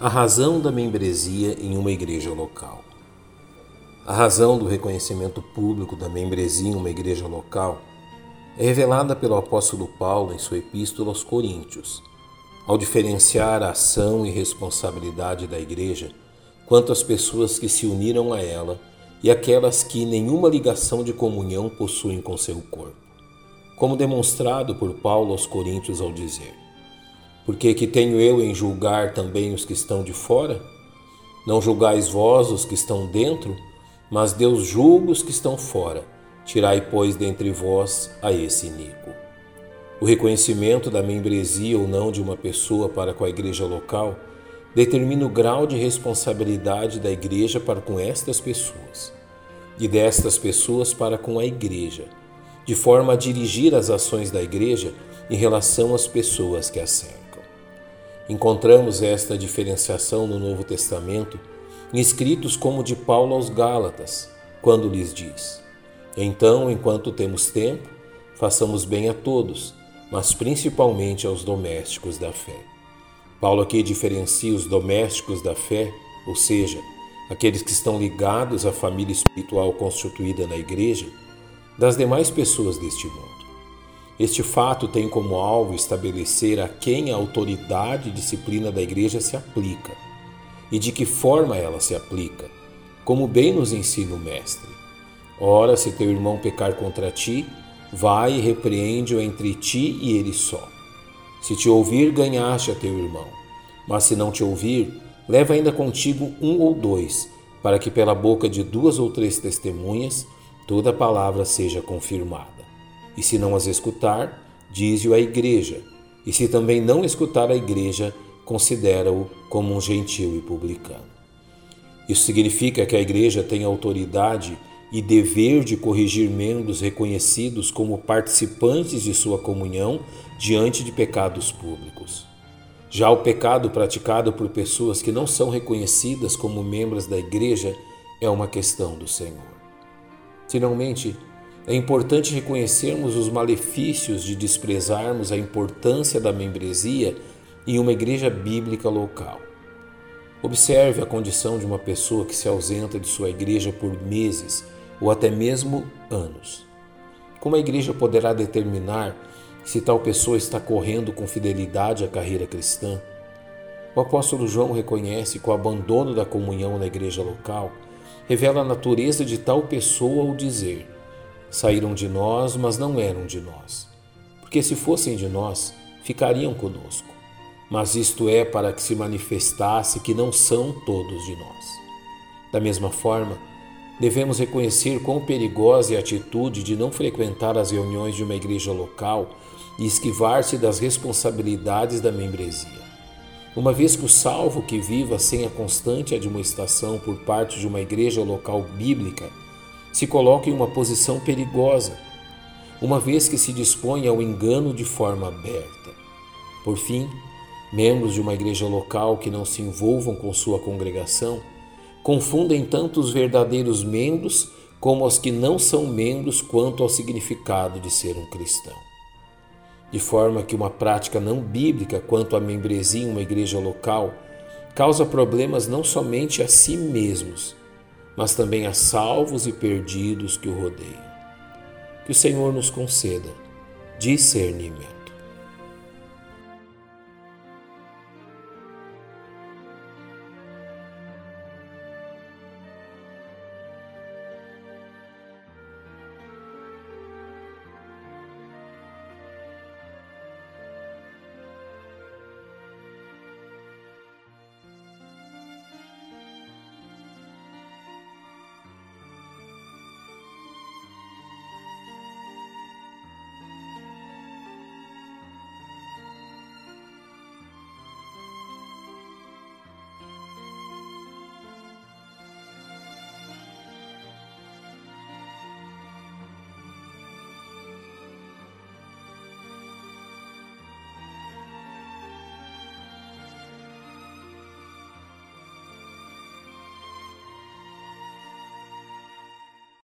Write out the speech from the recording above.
A razão da membresia em uma igreja local. A razão do reconhecimento público da membresia em uma igreja local é revelada pelo apóstolo Paulo em sua epístola aos Coríntios, ao diferenciar a ação e responsabilidade da igreja quanto às pessoas que se uniram a ela e aquelas que nenhuma ligação de comunhão possuem com seu corpo, como demonstrado por Paulo aos Coríntios ao dizer: porque que tenho eu em julgar também os que estão de fora? Não julgais vós os que estão dentro, mas Deus julga os que estão fora. Tirai, pois, dentre vós a esse iníquo. O reconhecimento da membresia ou não de uma pessoa para com a igreja local determina o grau de responsabilidade da igreja para com estas pessoas e destas pessoas para com a igreja, de forma a dirigir as ações da igreja em relação às pessoas que a cercam. Encontramos esta diferenciação no Novo Testamento em escritos como de Paulo aos Gálatas, quando lhes diz: Então, enquanto temos tempo, façamos bem a todos, mas principalmente aos domésticos da fé. Paulo aqui diferencia os domésticos da fé, ou seja, aqueles que estão ligados à família espiritual constituída na igreja, das demais pessoas deste mundo. Este fato tem como alvo estabelecer a quem a autoridade e disciplina da Igreja se aplica e de que forma ela se aplica, como bem nos ensina o Mestre. Ora, se teu irmão pecar contra ti, vai e repreende-o entre ti e ele só. Se te ouvir, ganhaste a teu irmão. Mas se não te ouvir, leva ainda contigo um ou dois, para que pela boca de duas ou três testemunhas toda palavra seja confirmada. E se não as escutar, dize-o à igreja. E se também não escutar a igreja, considera-o como um gentil e publicano. Isso significa que a igreja tem autoridade e dever de corrigir membros reconhecidos como participantes de sua comunhão diante de pecados públicos. Já o pecado praticado por pessoas que não são reconhecidas como membros da igreja é uma questão do Senhor. Finalmente, é importante reconhecermos os malefícios de desprezarmos a importância da membresia em uma igreja bíblica local. Observe a condição de uma pessoa que se ausenta de sua igreja por meses ou até mesmo anos. Como a igreja poderá determinar se tal pessoa está correndo com fidelidade à carreira cristã? O apóstolo João reconhece que o abandono da comunhão na igreja local revela a natureza de tal pessoa ao dizer: Saíram de nós, mas não eram de nós. Porque se fossem de nós, ficariam conosco. Mas isto é para que se manifestasse que não são todos de nós. Da mesma forma, devemos reconhecer quão perigosa é a atitude de não frequentar as reuniões de uma igreja local e esquivar-se das responsabilidades da membresia. Uma vez que o salvo que viva sem a constante admoestação por parte de uma igreja local bíblica se coloca em uma posição perigosa, uma vez que se dispõe ao engano de forma aberta. Por fim, membros de uma igreja local que não se envolvam com sua congregação confundem tanto os verdadeiros membros como os que não são membros quanto ao significado de ser um cristão. De forma que uma prática não bíblica quanto à membresia em uma igreja local causa problemas não somente a si mesmos, mas também a salvos e perdidos que o rodeiam. Que o Senhor nos conceda discernimento.